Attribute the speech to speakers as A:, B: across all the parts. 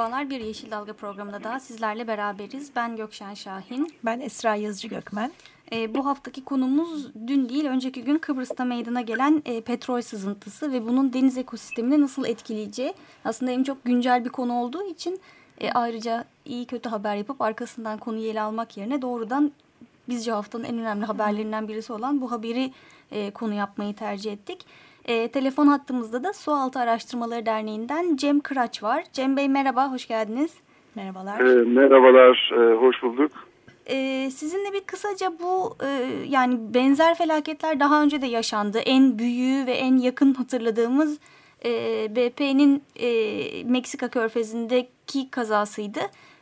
A: Merhabalar, bir Yeşil Dalga programında daha sizlerle beraberiz. Ben Gökşen Şahin.
B: Ben Esra Yazıcı Gökmen.
A: E, bu haftaki konumuz dün değil, önceki gün Kıbrıs'ta meydana gelen e, petrol sızıntısı ve bunun deniz ekosistemini nasıl etkileyeceği. Aslında hem çok güncel bir konu olduğu için e, ayrıca iyi kötü haber yapıp arkasından konuyu ele almak yerine doğrudan bizce haftanın en önemli haberlerinden birisi olan bu haberi e, konu yapmayı tercih ettik. E, telefon hattımızda da Sualtı Araştırmaları Derneği'nden Cem Kıraç var. Cem Bey merhaba, hoş geldiniz.
B: Merhabalar.
C: E, merhabalar, e, hoş bulduk.
A: E, sizinle bir kısaca bu e, yani benzer felaketler daha önce de yaşandı. En büyüğü ve en yakın hatırladığımız e, BP'nin e, Meksika körfezindeki kazasıydı.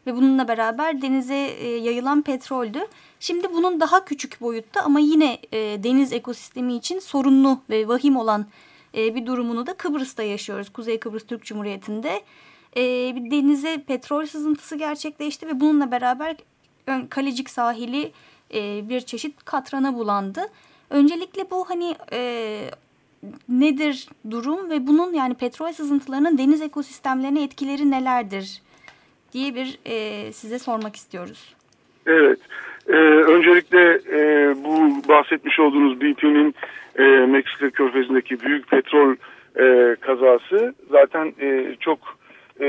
A: Ve bununla beraber denize e, yayılan petroldü. Şimdi bunun daha küçük boyutta ama yine e, deniz ekosistemi için sorunlu ve vahim olan e, bir durumunu da Kıbrıs'ta yaşıyoruz. Kuzey Kıbrıs Türk Cumhuriyeti'nde e, bir denize petrol sızıntısı gerçekleşti ve bununla beraber Kalecik sahili e, bir çeşit katrana bulandı. Öncelikle bu hani e, nedir durum ve bunun yani petrol sızıntılarının deniz ekosistemlerine etkileri nelerdir diye bir e, size sormak istiyoruz.
C: Evet. Ee, öncelikle e, bu bahsetmiş olduğunuz BP'nin e, Meksika körfezindeki büyük petrol e, kazası zaten e, çok e,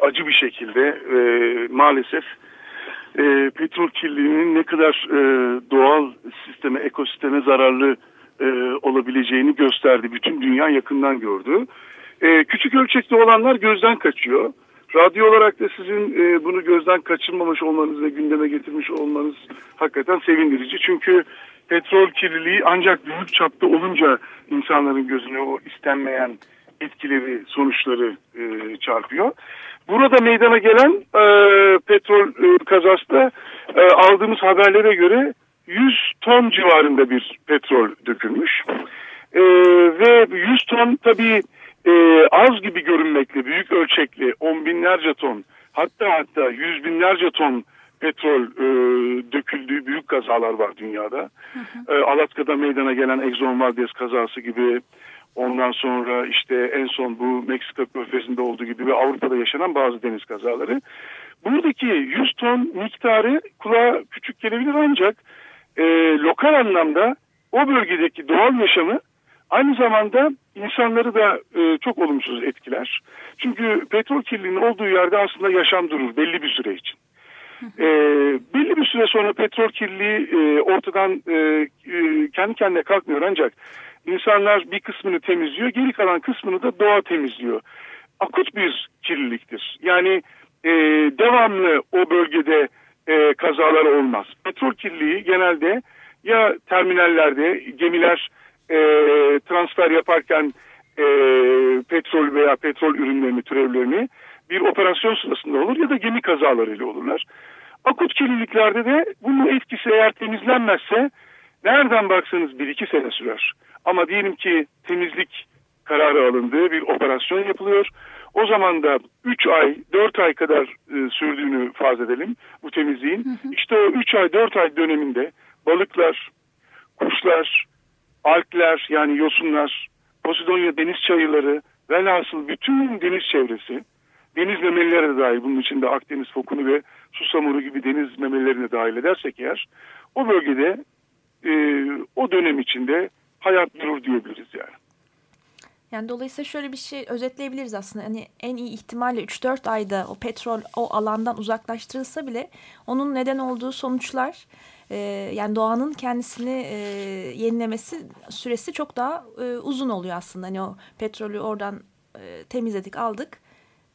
C: acı bir şekilde e, maalesef e, petrol kirliliğinin ne kadar e, doğal sisteme, ekosisteme zararlı e, olabileceğini gösterdi. Bütün dünya yakından gördü. E, küçük ölçekli olanlar gözden kaçıyor. Radyo olarak da sizin e, bunu gözden kaçırmamış olmanız ve gündeme getirmiş olmanız hakikaten sevindirici. Çünkü petrol kirliliği ancak büyük çapta olunca insanların gözüne o istenmeyen etkileri, sonuçları e, çarpıyor. Burada meydana gelen e, petrol e, kazası da e, aldığımız haberlere göre 100 ton civarında bir petrol dökülmüş. E, ve 100 ton tabii e, az gibi görünmekle büyük ölçekli on binlerce ton hatta hatta yüz binlerce ton petrol e, döküldüğü büyük kazalar var dünyada. Hı hı. E, Alaska'da meydana gelen Exxon Valdez kazası gibi ondan sonra işte en son bu Meksika körfezinde olduğu gibi ve Avrupa'da yaşanan bazı deniz kazaları. Buradaki 100 ton miktarı kulağa küçük gelebilir ancak e, lokal anlamda o bölgedeki doğal yaşamı Aynı zamanda insanları da e, çok olumsuz etkiler. Çünkü petrol kirliliğinin olduğu yerde aslında yaşam durur belli bir süre için. E, belli bir süre sonra petrol kirliliği e, ortadan e, e, kendi kendine kalkmıyor ancak insanlar bir kısmını temizliyor, geri kalan kısmını da doğa temizliyor. Akut bir kirliliktir. Yani e, devamlı o bölgede e, kazalar olmaz. Petrol kirliliği genelde ya terminallerde gemiler e, transfer yaparken e, petrol veya petrol ürünlerini, türevlerini bir operasyon sırasında olur ya da gemi kazalarıyla olurlar. Akut kirliliklerde de bunun etkisi eğer temizlenmezse nereden baksanız bir iki sene sürer. Ama diyelim ki temizlik kararı alındığı bir operasyon yapılıyor. O zaman da 3 ay, 4 ay kadar e, sürdüğünü farz edelim bu temizliğin. Hı hı. İşte o 3 ay, 4 ay döneminde balıklar, kuşlar, alkler yani yosunlar, Posidonya deniz çayırları, velhasıl bütün deniz çevresi, deniz memelileri de dahil bunun içinde Akdeniz fokunu ve susamuru gibi deniz memelilerini dahil edersek eğer, o bölgede e, o dönem içinde hayat durur diyebiliriz yani.
B: Yani dolayısıyla şöyle bir şey özetleyebiliriz aslında. Hani en iyi ihtimalle 3-4 ayda o petrol o alandan uzaklaştırılsa bile onun neden olduğu sonuçlar e, yani doğanın kendisini e, yenilemesi süresi çok daha e, uzun oluyor aslında. Hani o petrolü oradan e, temizledik aldık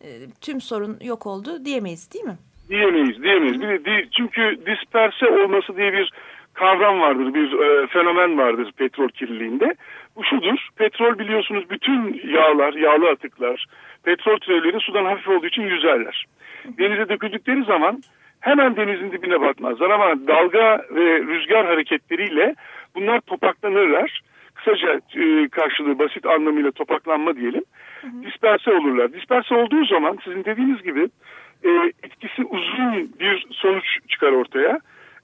B: e, tüm sorun yok oldu diyemeyiz değil mi?
C: Diyemeyiz diyemeyiz. Bir de, çünkü disperse olması diye bir kavram vardır, bir e, fenomen vardır petrol kirliliğinde. Bu şudur, petrol biliyorsunuz bütün yağlar, yağlı atıklar, petrol türevleri sudan hafif olduğu için yüzerler. Denize döküldükleri zaman hemen denizin dibine batmazlar ama dalga ve rüzgar hareketleriyle bunlar topaklanırlar. Kısaca e, karşılığı basit anlamıyla topaklanma diyelim. Disperse olurlar. Disperse olduğu zaman sizin dediğiniz gibi e, etkisi uzun bir sonuç çıkar ortaya.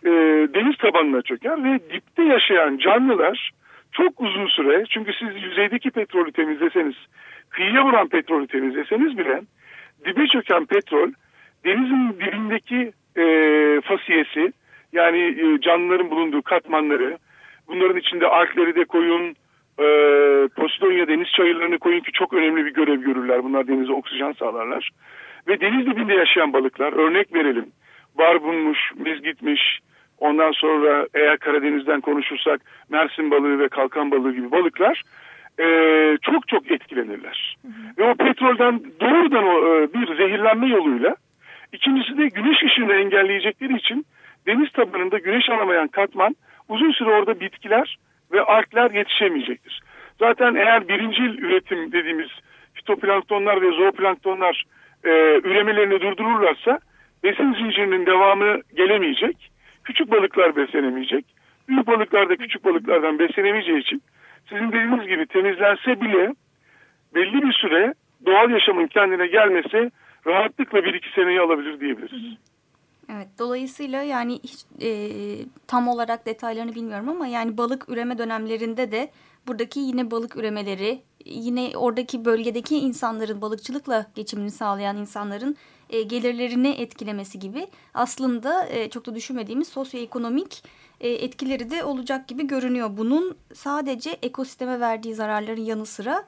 C: E, deniz tabanına çöker ve dipte yaşayan canlılar çok uzun süre çünkü siz yüzeydeki petrolü temizleseniz kıyıya vuran petrolü temizleseniz bile dibe çöken petrol denizin dibindeki e, fasiyesi yani e, canlıların bulunduğu katmanları bunların içinde alkleri de koyun e, Posidonya deniz çayırlarını koyun ki çok önemli bir görev görürler. Bunlar denize oksijen sağlarlar. Ve deniz dibinde yaşayan balıklar örnek verelim. Barbunmuş, mizgitmiş, ondan sonra eğer Karadeniz'den konuşursak Mersin balığı ve kalkan balığı gibi balıklar e, çok çok etkilenirler. Hı hı. Ve o petrolden doğrudan o, e, bir zehirlenme yoluyla ikincisi de güneş ışığını engelleyecekleri için deniz tabanında güneş alamayan katman uzun süre orada bitkiler ve alkler yetişemeyecektir. Zaten eğer birincil üretim dediğimiz fitoplanktonlar ve zooplanktonlar e, üremelerini durdururlarsa besin zincirinin devamı gelemeyecek. Küçük balıklar beslenemeyecek. Büyük balıklar da küçük balıklardan beslenemeyeceği için sizin dediğiniz gibi temizlense bile belli bir süre doğal yaşamın kendine gelmesi rahatlıkla bir iki seneyi alabilir diyebiliriz.
A: Evet, dolayısıyla yani hiç e, tam olarak detaylarını bilmiyorum ama yani balık üreme dönemlerinde de buradaki yine balık üremeleri, yine oradaki bölgedeki insanların balıkçılıkla geçimini sağlayan insanların e, gelirlerini etkilemesi gibi aslında e, çok da düşünmediğimiz sosyoekonomik e, etkileri de olacak gibi görünüyor. Bunun sadece ekosisteme verdiği zararların yanı sıra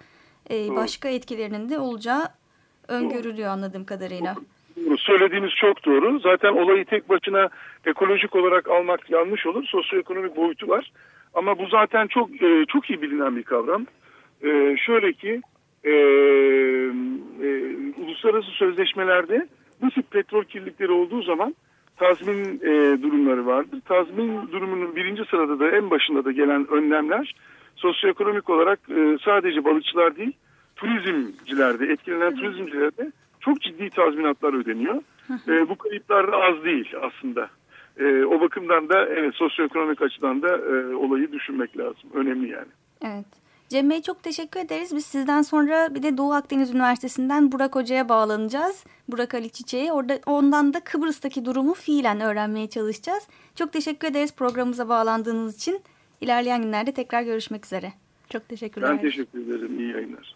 A: e, başka etkilerinin de olacağı öngörülüyor anladığım kadarıyla.
C: Doğru. Söylediğiniz çok doğru. Zaten olayı tek başına ekolojik olarak almak yanlış olur. Sosyoekonomik boyutu var. Ama bu zaten çok e, çok iyi bilinen bir kavram. E, şöyle ki e, uluslararası sözleşmelerde bu tip petrol kirlilikleri olduğu zaman tazmin e, durumları vardır. Tazmin durumunun birinci sırada da en başında da gelen önlemler sosyoekonomik olarak e, sadece balıkçılar değil turizmcilerde, etkilenen turizmcilerde çok ciddi tazminatlar ödeniyor. e, bu kayıplar da az değil aslında. E, o bakımdan da evet sosyoekonomik açıdan da e, olayı düşünmek lazım. Önemli yani.
A: Evet. Cem Bey çok teşekkür ederiz. Biz sizden sonra bir de Doğu Akdeniz Üniversitesi'nden Burak Hoca'ya bağlanacağız. Burak Ali Çiçek'e. Orada, ondan da Kıbrıs'taki durumu fiilen öğrenmeye çalışacağız. Çok teşekkür ederiz programımıza bağlandığınız için. İlerleyen günlerde tekrar görüşmek üzere.
B: Çok teşekkürler.
C: Ben teşekkür ederim. İyi yayınlar.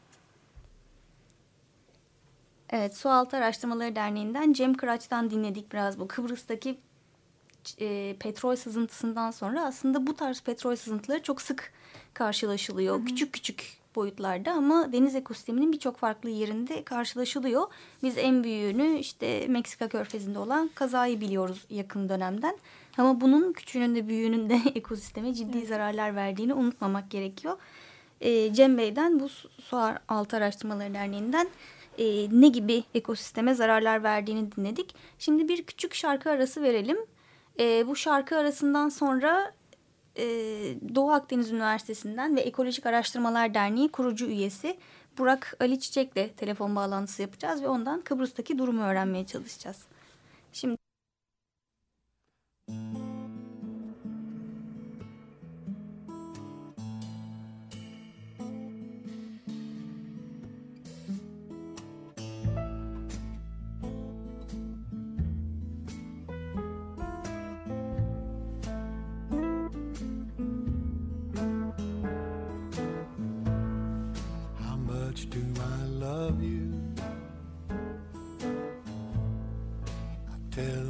A: Evet, Sualtı Araştırmaları Derneği'nden Cem Kıraç'tan dinledik biraz bu Kıbrıs'taki e, petrol sızıntısından sonra aslında bu tarz petrol sızıntıları çok sık karşılaşılıyor. Hı hı. Küçük küçük boyutlarda ama deniz ekosisteminin birçok farklı yerinde karşılaşılıyor. Biz en büyüğünü işte Meksika körfezinde olan kazayı biliyoruz yakın dönemden. Ama bunun küçüğünün de büyüğünün de ekosisteme ciddi evet. zararlar verdiğini unutmamak gerekiyor. E, Cem Bey'den bu Su Altı Araştırmaları Derneği'nden e, ne gibi ekosisteme zararlar verdiğini dinledik. Şimdi bir küçük şarkı arası verelim. E, bu şarkı arasından sonra e, Doğu Akdeniz Üniversitesi'nden ve Ekolojik Araştırmalar Derneği kurucu üyesi Burak Ali Çiçek'le telefon bağlantısı yapacağız ve ondan Kıbrıs'taki durumu öğrenmeye çalışacağız. Şimdi... tell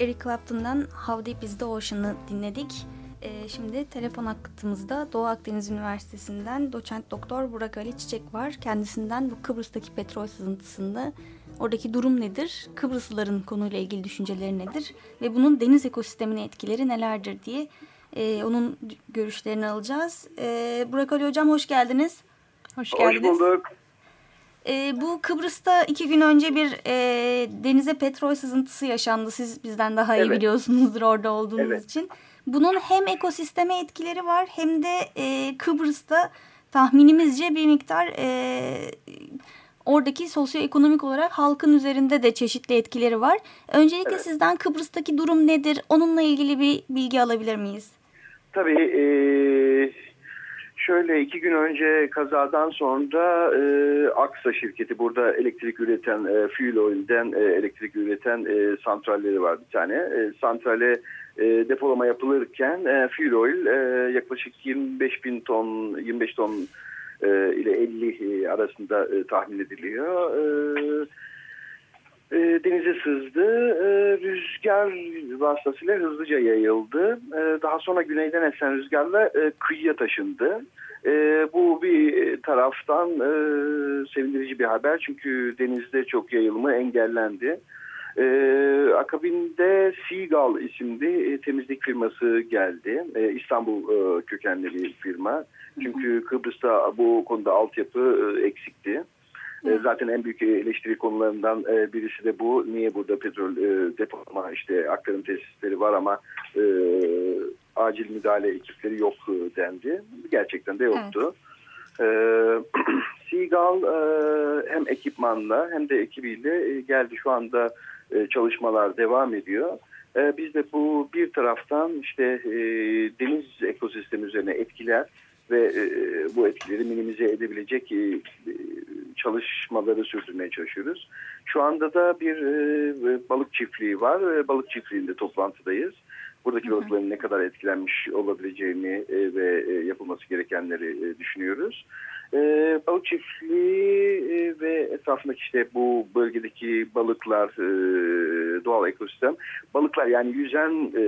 A: Eric Clapton'dan How Deep Is The Ocean'ı dinledik. Ee, şimdi telefon hattımızda Doğu Akdeniz Üniversitesi'nden doçent doktor Burak Ali Çiçek var. Kendisinden bu Kıbrıs'taki petrol sızıntısında oradaki durum nedir, Kıbrıslıların konuyla ilgili düşünceleri nedir ve bunun deniz ekosistemine etkileri nelerdir diye e, onun görüşlerini alacağız. E, Burak Ali Hocam hoş geldiniz.
B: Hoş
C: Hoş
B: geldiniz.
C: bulduk.
A: E, bu Kıbrıs'ta iki gün önce bir e, denize petrol sızıntısı yaşandı. Siz bizden daha iyi
C: Evet.
A: biliyorsunuzdur orada olduğunuz
C: Evet.
A: için. Bunun hem ekosisteme etkileri var hem de e, Kıbrıs'ta tahminimizce bir miktar e, oradaki sosyoekonomik olarak halkın üzerinde de çeşitli etkileri var. Öncelikle
C: Evet.
A: sizden Kıbrıs'taki durum nedir? Onunla ilgili bir bilgi alabilir miyiz?
D: Tabii eee, şöyle iki gün önce kazadan sonra eee, Aksa şirketi burada elektrik üreten eee, Fuel Oil'den eee, elektrik üreten eee, santralleri var bir tane. Eee, santrale eee, depolama yapılırken eee, Fuel Oil eee, yaklaşık 25 bin ton 25 ton eee, ile 50 arasında eee, tahmin ediliyor. Eee e, denize sızdı. E, rüzgar vasıtasıyla hızlıca yayıldı. E, daha sonra güneyden esen rüzgarla e, kıyıya taşındı. E, bu bir taraftan e, sevindirici bir haber çünkü denizde çok yayılımı engellendi. E, akabinde Seagull isimli e, temizlik firması geldi. E, İstanbul e, kökenli bir firma. Çünkü Kıbrıs'ta bu konuda altyapı e, eksikti. E, Zaten en büyük eleştiri konularından e, birisi de bu. Niye burada petrol e, depolama işte aktarım tesisleri var ama e, acil müdahale ekipleri yok e, dendi. Gerçekten de yoktu. E, Seagull e, hem ekipmanla hem de ekibiyle e, geldi. Şu anda e, çalışmalar devam ediyor. E, biz de bu bir taraftan işte e, deniz ekosistemi üzerine etkiler ve e, bu etkileri minimize edebilecek e, e, çalışmaları sürdürmeye çalışıyoruz. Şu anda da bir e, balık çiftliği var. E, balık çiftliğinde toplantıdayız. Buradaki balıkların ne kadar etkilenmiş olabileceğini e, ve e, yapılması gerekenleri e, düşünüyoruz. E, balık çiftliği e, ve etrafındaki işte bu bölgedeki balıklar, e, doğal ekosistem, balıklar yani yüzen e,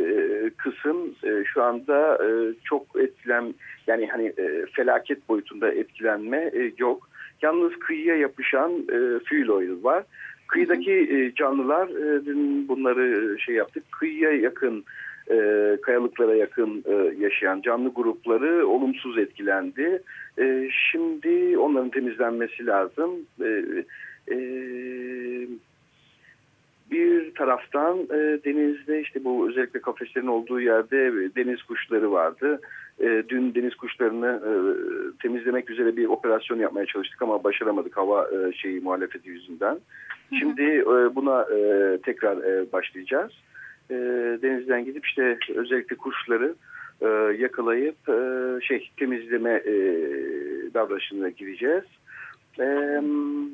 D: kısım e, şu anda e, çok etkilen yani hani e, felaket boyutunda etkilenme e, yok. Yalnız kıyıya yapışan e, fuel oil var. Kıyıdaki e, canlılar e, dün bunları şey yaptık. Kıyıya yakın e, kayalıklara yakın e, yaşayan canlı grupları olumsuz etkilendi. E, şimdi onların temizlenmesi lazım. E, e, bir taraftan e, denizde işte bu özellikle kafeslerin olduğu yerde deniz kuşları vardı. E, dün deniz kuşlarını e, temizlemek üzere bir operasyon yapmaya çalıştık ama başaramadık hava e, şeyi muhalefeti yüzünden. Şimdi e, buna e, tekrar e, başlayacağız. E, denizden gidip işte özellikle kuşları e, yakalayıp e, şey temizleme e, davranışına gireceğiz. Ee,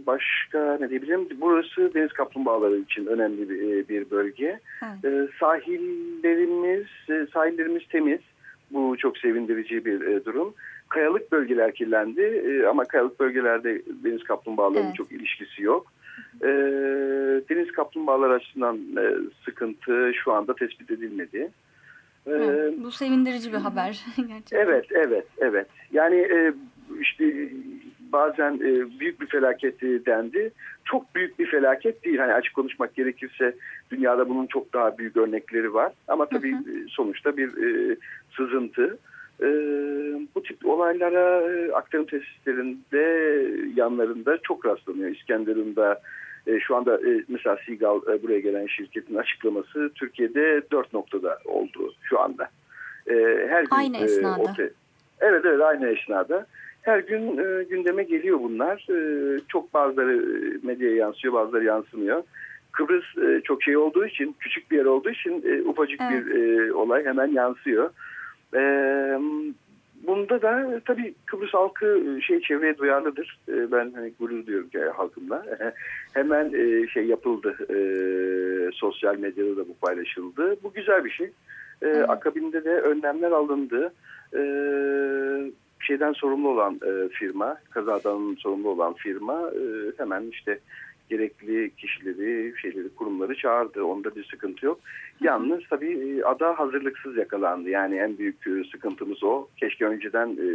D: başka ne diyebilirim? Burası deniz kaplumbağaları için önemli bir, bir bölge. Ee, sahillerimiz sahillerimiz temiz. Bu çok sevindirici bir e, durum. Kayalık bölgeler kirlendi e, ama kayalık bölgelerde deniz kaplumbağalarının
A: Evet.
D: çok ilişkisi yok. Ee, deniz kaplumbağaları açısından e, sıkıntı şu anda tespit edilmedi. Ee,
A: Evet, bu sevindirici bir haber gerçekten.
D: Evet, evet, evet. Yani e, işte bazen e, büyük bir felaket e, dendi. Çok büyük bir felaket değil. Hani açık konuşmak gerekirse dünyada bunun çok daha büyük örnekleri var. Ama tabii e, sonuçta bir e, sızıntı. E, bu tip olaylara e, aktarım tesislerinde yanlarında çok rastlanıyor. İskenderun'da e, şu anda e, mesela Seagull e, buraya gelen şirketin açıklaması Türkiye'de dört noktada oldu şu anda. E, her gün,
A: Aynı
D: e,
A: esnada.
D: ote- evet evet aynı esnada. Her gün e, gündeme geliyor bunlar. E, çok bazıları e, medyaya yansıyor bazıları yansımıyor. Kıbrıs e, çok şey olduğu için küçük bir yer olduğu için e, ufacık
A: Evet.
D: bir e, olay hemen yansıyor. E, bunda da tabii Kıbrıs halkı e, şey çevreye duyarlıdır. E, ben hani gurur duyuyorum ki halkımla. hemen e, şey yapıldı. E, sosyal medyada da bu paylaşıldı. Bu güzel bir şey. E, Akabinde de önlemler alındı. E, şeyden sorumlu olan e, firma, kazadan sorumlu olan firma e, hemen işte gerekli kişileri, şeyleri, kurumları çağırdı. Onda bir sıkıntı yok. Yalnız tabii e, ada hazırlıksız yakalandı. Yani en büyük e, sıkıntımız o. Keşke önceden e,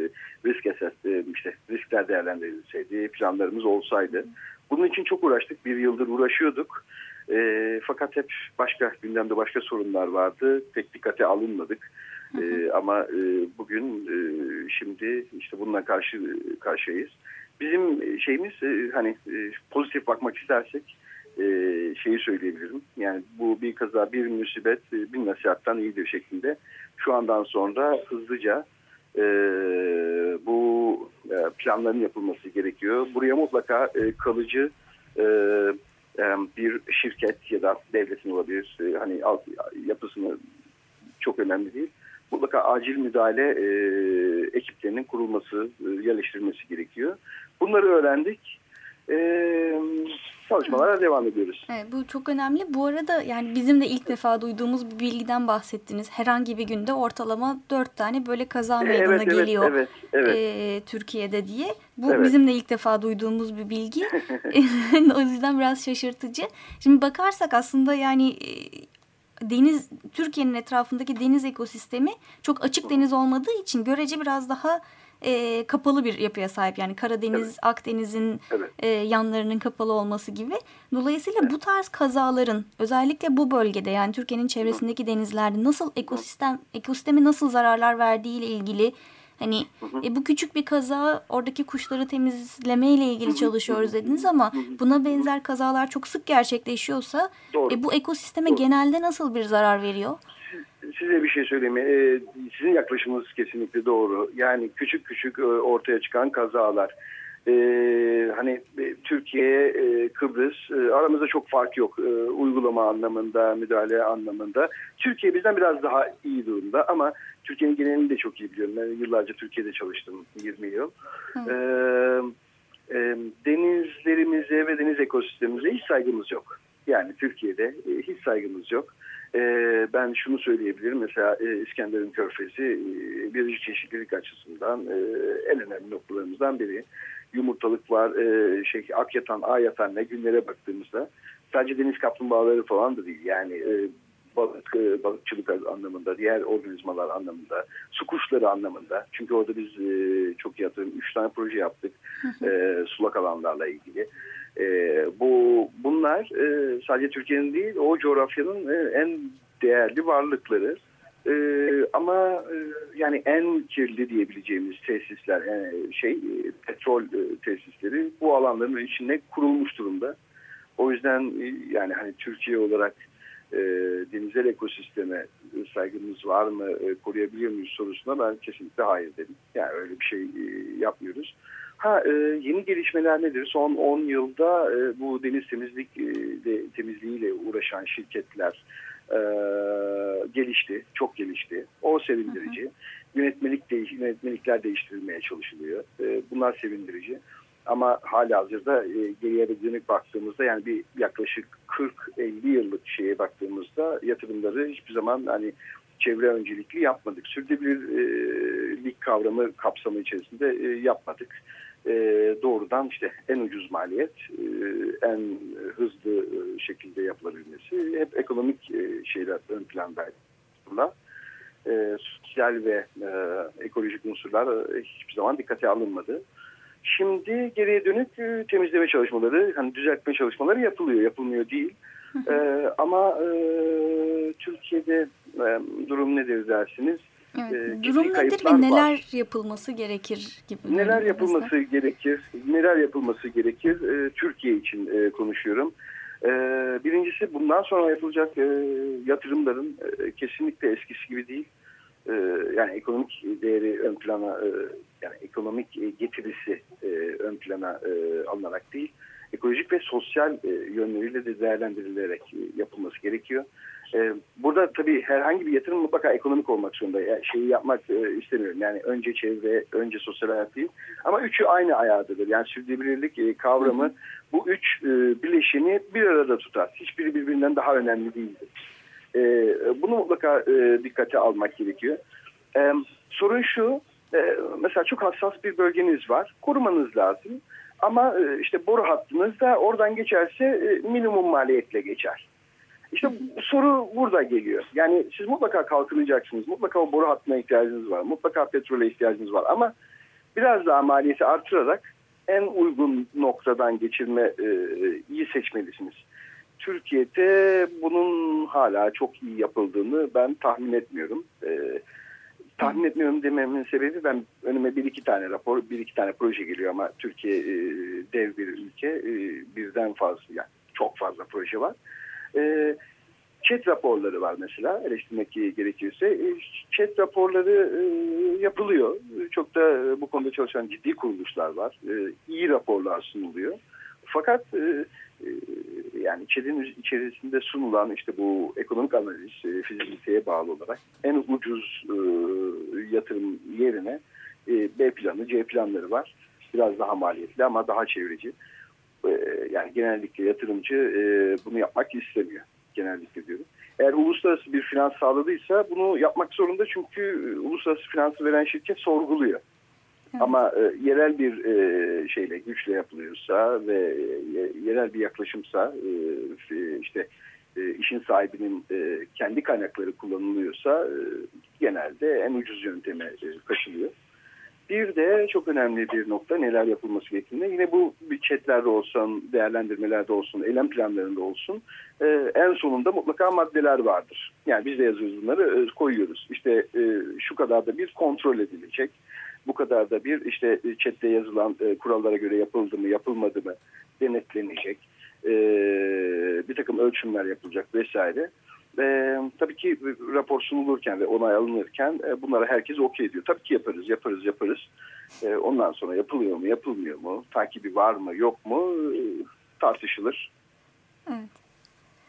D: risk esas, işte riskler değerlendirilseydi, planlarımız olsaydı. Bunun için çok uğraştık. Bir yıldır uğraşıyorduk. E, fakat hep başka gündemde başka sorunlar vardı. Pek dikkate alınmadık. E, ama e, bugün e, şimdi işte bununla karşı karşıyayız. Bizim şeyimiz e, hani e, pozitif bakmak istersek e, şeyi söyleyebilirim. Yani bu bir kaza, bir musibet, e, bir nasihattan iyidir şeklinde. Şu andan sonra hızlıca e, bu e, planların yapılması gerekiyor. Buraya mutlaka e, kalıcı e, e, bir şirket ya da devletin olabilir. E, hani alt, yapısını çok önemli değil. Mutlaka acil müdahale e, ekiplerinin kurulması, e, yerleştirilmesi gerekiyor. Bunları öğrendik. Ee, çalışmalara devam ediyoruz.
A: Evet, bu çok önemli. Bu arada yani bizim de ilk defa duyduğumuz bir bilgiden bahsettiniz. Herhangi bir günde ortalama dört tane böyle kaza meydana
D: evet,
A: geliyor
D: evet, evet.
A: E, Türkiye'de diye. Bu
D: Evet.
A: bizim de ilk defa duyduğumuz bir bilgi. o yüzden biraz şaşırtıcı. Şimdi bakarsak aslında yani e, deniz Türkiye'nin etrafındaki deniz ekosistemi çok açık deniz olmadığı için görece biraz daha e, kapalı bir yapıya sahip. Yani Karadeniz,
D: Evet.
A: Akdeniz'in
D: Evet.
A: e, yanlarının kapalı olması gibi. Dolayısıyla bu tarz kazaların özellikle bu bölgede yani Türkiye'nin çevresindeki denizlerde nasıl ekosistem ekosisteme nasıl zararlar verdiği ile ilgili hani e, bu küçük bir kaza oradaki kuşları temizleme ile ilgili çalışıyoruz dediniz ama buna benzer kazalar çok sık gerçekleşiyorsa
D: Doğru.
A: e, bu ekosisteme
D: Doğru.
A: genelde nasıl bir zarar veriyor?
D: Size bir şey söyleyeyim. Ee, sizin yaklaşımınız kesinlikle doğru. Yani küçük küçük e, ortaya çıkan kazalar. Ee, hani e, Türkiye, e, Kıbrıs e, aramızda çok fark yok. E, uygulama anlamında, müdahale anlamında. Türkiye bizden biraz daha iyi durumda ama Türkiye'nin genelini de çok iyi biliyorum. Ben yıllarca Türkiye'de çalıştım 20 yıl. Ee, e, denizlerimize ve deniz ekosistemimize hiç saygımız yok. Yani Türkiye'de e, hiç saygımız yok. E, ben şunu söyleyebilirim. Mesela e, İskenderun Körfezi e, biyolojik çeşitlilik açısından e, en önemli noktalarımızdan biri. Yumurtalık var, e, şey Akyatan, Ayatan ne günlere baktığımızda sadece deniz kaplumbağaları falan da değil. Yani e, balık, e, balıkçılık anlamında, diğer organizmalar anlamında, su kuşları anlamında. Çünkü orada biz e, çok hatırlıyorum. Üç tane proje yaptık e, sulak alanlarla ilgili. E, bu Bunlar e, sadece Türkiye'nin değil, o coğrafyanın e, en değerli varlıkları. E, ama e, yani en kirli diyebileceğimiz tesisler, yani şey e, petrol e, tesisleri bu alanların içinde kurulmuş durumda. O yüzden e, yani hani Türkiye olarak e, denizel ekosisteme saygımız var mı, e, koruyabiliyor muyuz sorusuna ben kesinlikle hayır dedim. Yani öyle bir şey e, yapmıyoruz. Ha e, yeni gelişmeler nedir? Son 10 yılda e, bu deniz temizlik e, de, temizliğiyle uğraşan şirketler e, gelişti, çok gelişti. O sevindirici. Yönetmelik değiş, yönetmelikler değiştirilmeye çalışılıyor. E, bunlar sevindirici. Ama hala hazırda e, geriye dönük baktığımızda yani bir yaklaşık 40-50 yıllık şeye baktığımızda yatırımları hiçbir zaman hani çevre öncelikli yapmadık. Sürdürülebilirlik kavramı kapsamı içerisinde e, yapmadık. E, doğrudan işte en ucuz maliyet, e, en hızlı e, şekilde yapılabilmesi hep ekonomik e, şeyler ön plandaydı. E, sosyal ve e, ekolojik unsurlar hiçbir zaman dikkate alınmadı. Şimdi geriye dönük e, temizleme çalışmaları, hani düzeltme çalışmaları yapılıyor, yapılmıyor değil. E, ama e, Türkiye'de e, durum nedir dersiniz?
A: Evet.
D: E,
A: Durum nedir ve
D: var.
A: neler yapılması gerekir gibi.
D: Neler yapılması gerekir? Neler yapılması gerekir? Ee, Türkiye için e, konuşuyorum. Ee, birincisi bundan sonra yapılacak e, yatırımların e, kesinlikle eskisi gibi değil. Ee, yani ekonomik değeri ön plana, e, yani ekonomik e, getirisi e, ön plana e, alınarak değil, ekolojik ve sosyal e, yönleriyle de değerlendirilerek e, yapılması gerekiyor. E, burada tabii herhangi bir yatırım mutlaka ekonomik olmak zorunda. Yani şeyi yapmak e, istemiyorum. Yani önce çevre, önce sosyal hayat değil. Ama üçü aynı ayağıdır. Yani sürdürülebilirlik e, kavramı bu üç e, bileşeni bir arada tutar. Hiçbiri birbirinden daha önemli değildir. E, bunu mutlaka e, dikkate almak gerekiyor. E, sorun şu, E, mesela çok hassas bir bölgeniz var. Korumanız lazım. Ama e, işte boru hattınız da oradan geçerse e, minimum maliyetle geçer. İşte soru burada geliyor. Yani siz mutlaka kalkınacaksınız. Mutlaka o boru hattına ihtiyacınız var. Mutlaka petrole ihtiyacınız var. Ama biraz daha maliyeti artırarak en uygun noktadan geçirme e, iyi seçmelisiniz. Türkiye'de bunun hala çok iyi yapıldığını ben tahmin etmiyorum. E, tahmin etmiyorum dememin sebebi ben önüme bir iki tane rapor, bir iki tane proje geliyor ama Türkiye e, dev bir ülke. E, birden fazla yani çok fazla proje var. Chat raporları var mesela eleştirmek gerekirse. E, chat raporları e, yapılıyor. Çok da e, bu konuda çalışan ciddi kuruluşlar var. E, iyi raporlar sunuluyor. Fakat e, e, yani ÇED'in içerisinde sunulan işte bu ekonomik analiz e, fizibiliteye bağlı olarak en ucuz e, yatırım yerine e, B planı, C planları var. Biraz daha maliyetli ama daha çevreci. E, yani genellikle yatırımcı e, bunu yapmak istemiyor. Genellikle diyorum. Eğer uluslararası bir finans sağladıysa bunu yapmak zorunda çünkü e, uluslararası finansı veren şirket sorguluyor. Evet. Ama e, yerel bir e, şeyle güçle yapılıyorsa ve e, yerel bir yaklaşımsa e, işte e, işin sahibinin e, kendi kaynakları kullanılıyorsa e, genelde en ucuz yönteme e, kaçılıyor. Bir de çok önemli bir nokta neler yapılması gerektiğinde yine bu bütçetlerde olsun, değerlendirmelerde olsun, eylem planlarında olsun e, en sonunda mutlaka maddeler vardır. Yani biz de yazıyoruz bunları e, koyuyoruz. İşte e, şu kadar da bir kontrol edilecek. Bu kadar da bir işte chatte yazılan e, kurallara göre yapıldı mı yapılmadı mı denetlenecek. E, bir takım ölçümler yapılacak vesaire. E, tabii ki rapor sunulurken ve onay alınırken e, bunlara herkes okey diyor. Tabii ki yaparız, yaparız, yaparız. E, ondan sonra yapılıyor mu, yapılmıyor mu, takibi var mı, yok mu e, tartışılır.
A: Evet.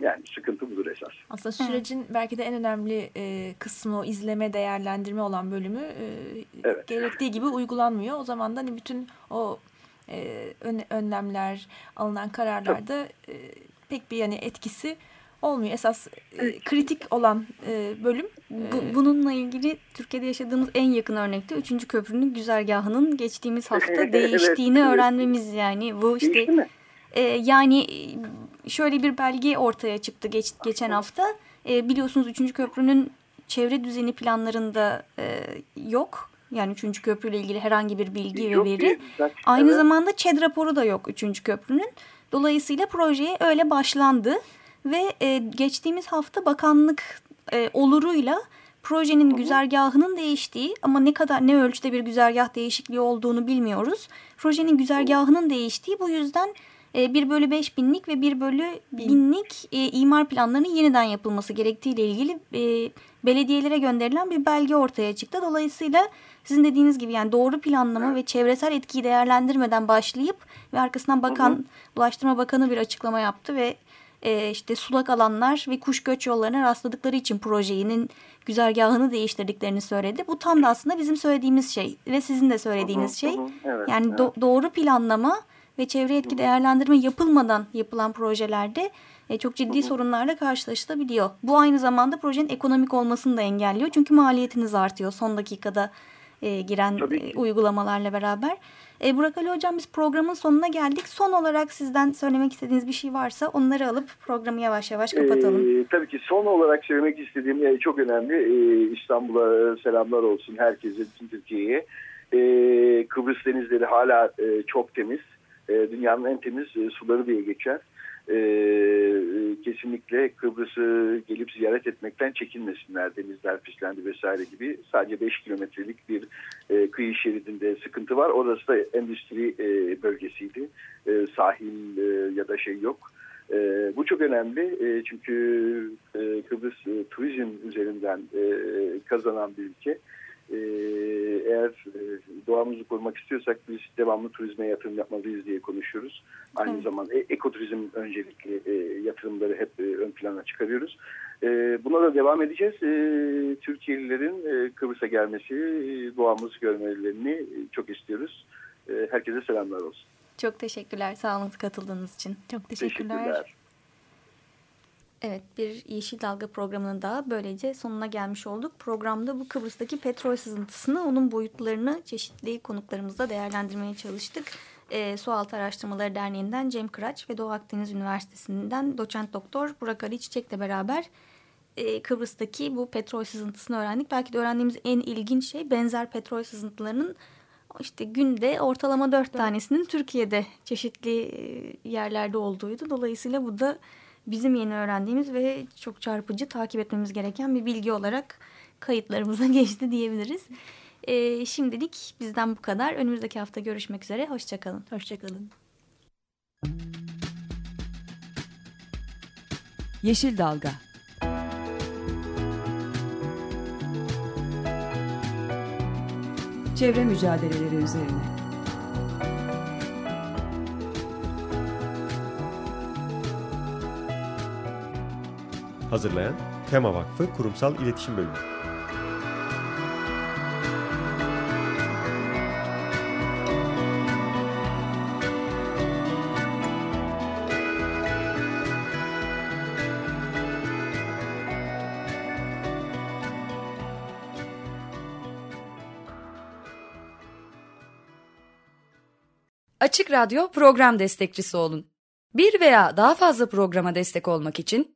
D: Yani sıkıntı budur esas.
B: Aslında sürecin evet. belki de en önemli e, kısmı o izleme, değerlendirme olan bölümü e, evet. gerektiği gibi uygulanmıyor. O zaman da hani bütün o e, ön, önlemler, alınan kararlarda e, pek bir yani etkisi olmuyor. Esas e, kritik olan e, bölüm.
A: Bu, bununla ilgili Türkiye'de yaşadığımız en yakın örnekte 3. köprünün güzergahının geçtiğimiz hafta değiştiğini evet, öğrenmemiz yani. Bu işte e, yani şöyle bir belge ortaya çıktı geç, geçen hafta. E, biliyorsunuz 3. köprünün çevre düzeni planlarında e, yok. Yani 3. köprüyle ilgili herhangi bir bilgi
D: yok
A: ve veri.
D: Değil,
A: Aynı
D: evet.
A: zamanda ÇED raporu da yok 3. köprünün. Dolayısıyla projeye öyle başlandı. Ve e, geçtiğimiz hafta bakanlık e, oluruyla projenin Hı-hı. güzergahının değiştiği ama ne kadar ne ölçüde bir güzergah değişikliği olduğunu bilmiyoruz. Projenin güzergahının değiştiği bu yüzden e, 1 bölü 5 binlik ve 1 bölü binlik e, imar planlarının yeniden yapılması gerektiğiyle ilgili e, belediyelere gönderilen bir belge ortaya çıktı. Dolayısıyla sizin dediğiniz gibi yani doğru planlama ve çevresel etkiyi değerlendirmeden başlayıp ve arkasından bakan Hı-hı. Ulaştırma Bakanı bir açıklama yaptı ve e, işte sulak alanlar ve kuş göç yollarına rastladıkları için projenin güzergahını değiştirdiklerini söyledi. Bu tam da aslında bizim söylediğimiz şey ve sizin de söylediğiniz şey.
D: Evet,
A: yani
D: evet.
A: Do doğru planlama ve çevre etki değerlendirme yapılmadan yapılan projelerde e, çok ciddi sorunlarla karşılaşılabiliyor. Bu aynı zamanda projenin ekonomik olmasını da engelliyor. Çünkü maliyetiniz artıyor son dakikada e, giren e, uygulamalarla beraber. E, Burak Ali Hocam biz programın sonuna geldik. Son olarak sizden söylemek istediğiniz bir şey varsa onları alıp programı yavaş yavaş kapatalım.
D: Ee, tabii ki son olarak söylemek istediğim e, çok önemli. Ee, İstanbul'a selamlar olsun herkese, bütün Türkiye'ye. Ee, Kıbrıs denizleri hala e, çok temiz. E, dünyanın en temiz e, suları diye geçer. E, kesinlikle Kıbrıs'ı gelip ziyaret etmekten çekinmesinler. Denizler pislendi vesaire gibi. Sadece 5 kilometrelik bir e, kıyı şeridinde sıkıntı var. Orası da endüstri e, bölgesiydi. E, sahil e, ya da şey yok. E, bu çok önemli e, çünkü e, Kıbrıs e, turizm üzerinden e, kazanan bir ülke. Ee, eğer e, doğamızı korumak istiyorsak biz devamlı turizme yatırım yapmalıyız diye konuşuyoruz. Aynı
A: Evet.
D: zamanda e, ekoturizm öncelikli e, yatırımları hep e, ön plana çıkarıyoruz. E, buna da devam edeceğiz. E, Türkiye'lilerin e, Kıbrıs'a gelmesi, e, doğamızı görmelerini e, çok istiyoruz. E, herkese selamlar olsun.
A: Çok teşekkürler. Sağ olun katıldığınız için.
B: Çok teşekkürler.
D: Teşekkürler.
A: Evet bir Yeşil Dalga programının daha böylece sonuna gelmiş olduk. Programda bu Kıbrıs'taki petrol sızıntısını, onun boyutlarını çeşitli konuklarımızla değerlendirmeye çalıştık. E, Sualtı Araştırmaları Derneği'nden Cem Kıraç ve Doğu Akdeniz Üniversitesi'nden doçent doktor Burak Ali Çiçek'le beraber e, Kıbrıs'taki bu petrol sızıntısını öğrendik. Belki de öğrendiğimiz en ilginç şey benzer petrol sızıntılarının işte günde ortalama dört tanesinin Türkiye'de çeşitli e, yerlerde olduğuydu. Dolayısıyla bu da bizim yeni öğrendiğimiz ve çok çarpıcı takip etmemiz gereken bir bilgi olarak kayıtlarımıza geçti diyebiliriz. Ee, şimdilik bizden bu kadar. Önümüzdeki hafta görüşmek üzere. Hoşçakalın.
B: Hoşçakalın.
E: Yeşil Dalga Çevre mücadeleleri üzerine
F: Hazırlayan Tema Vakfı Kurumsal İletişim Bölümü.
G: Açık Radyo program destekçisi olun. Bir veya daha fazla programa destek olmak için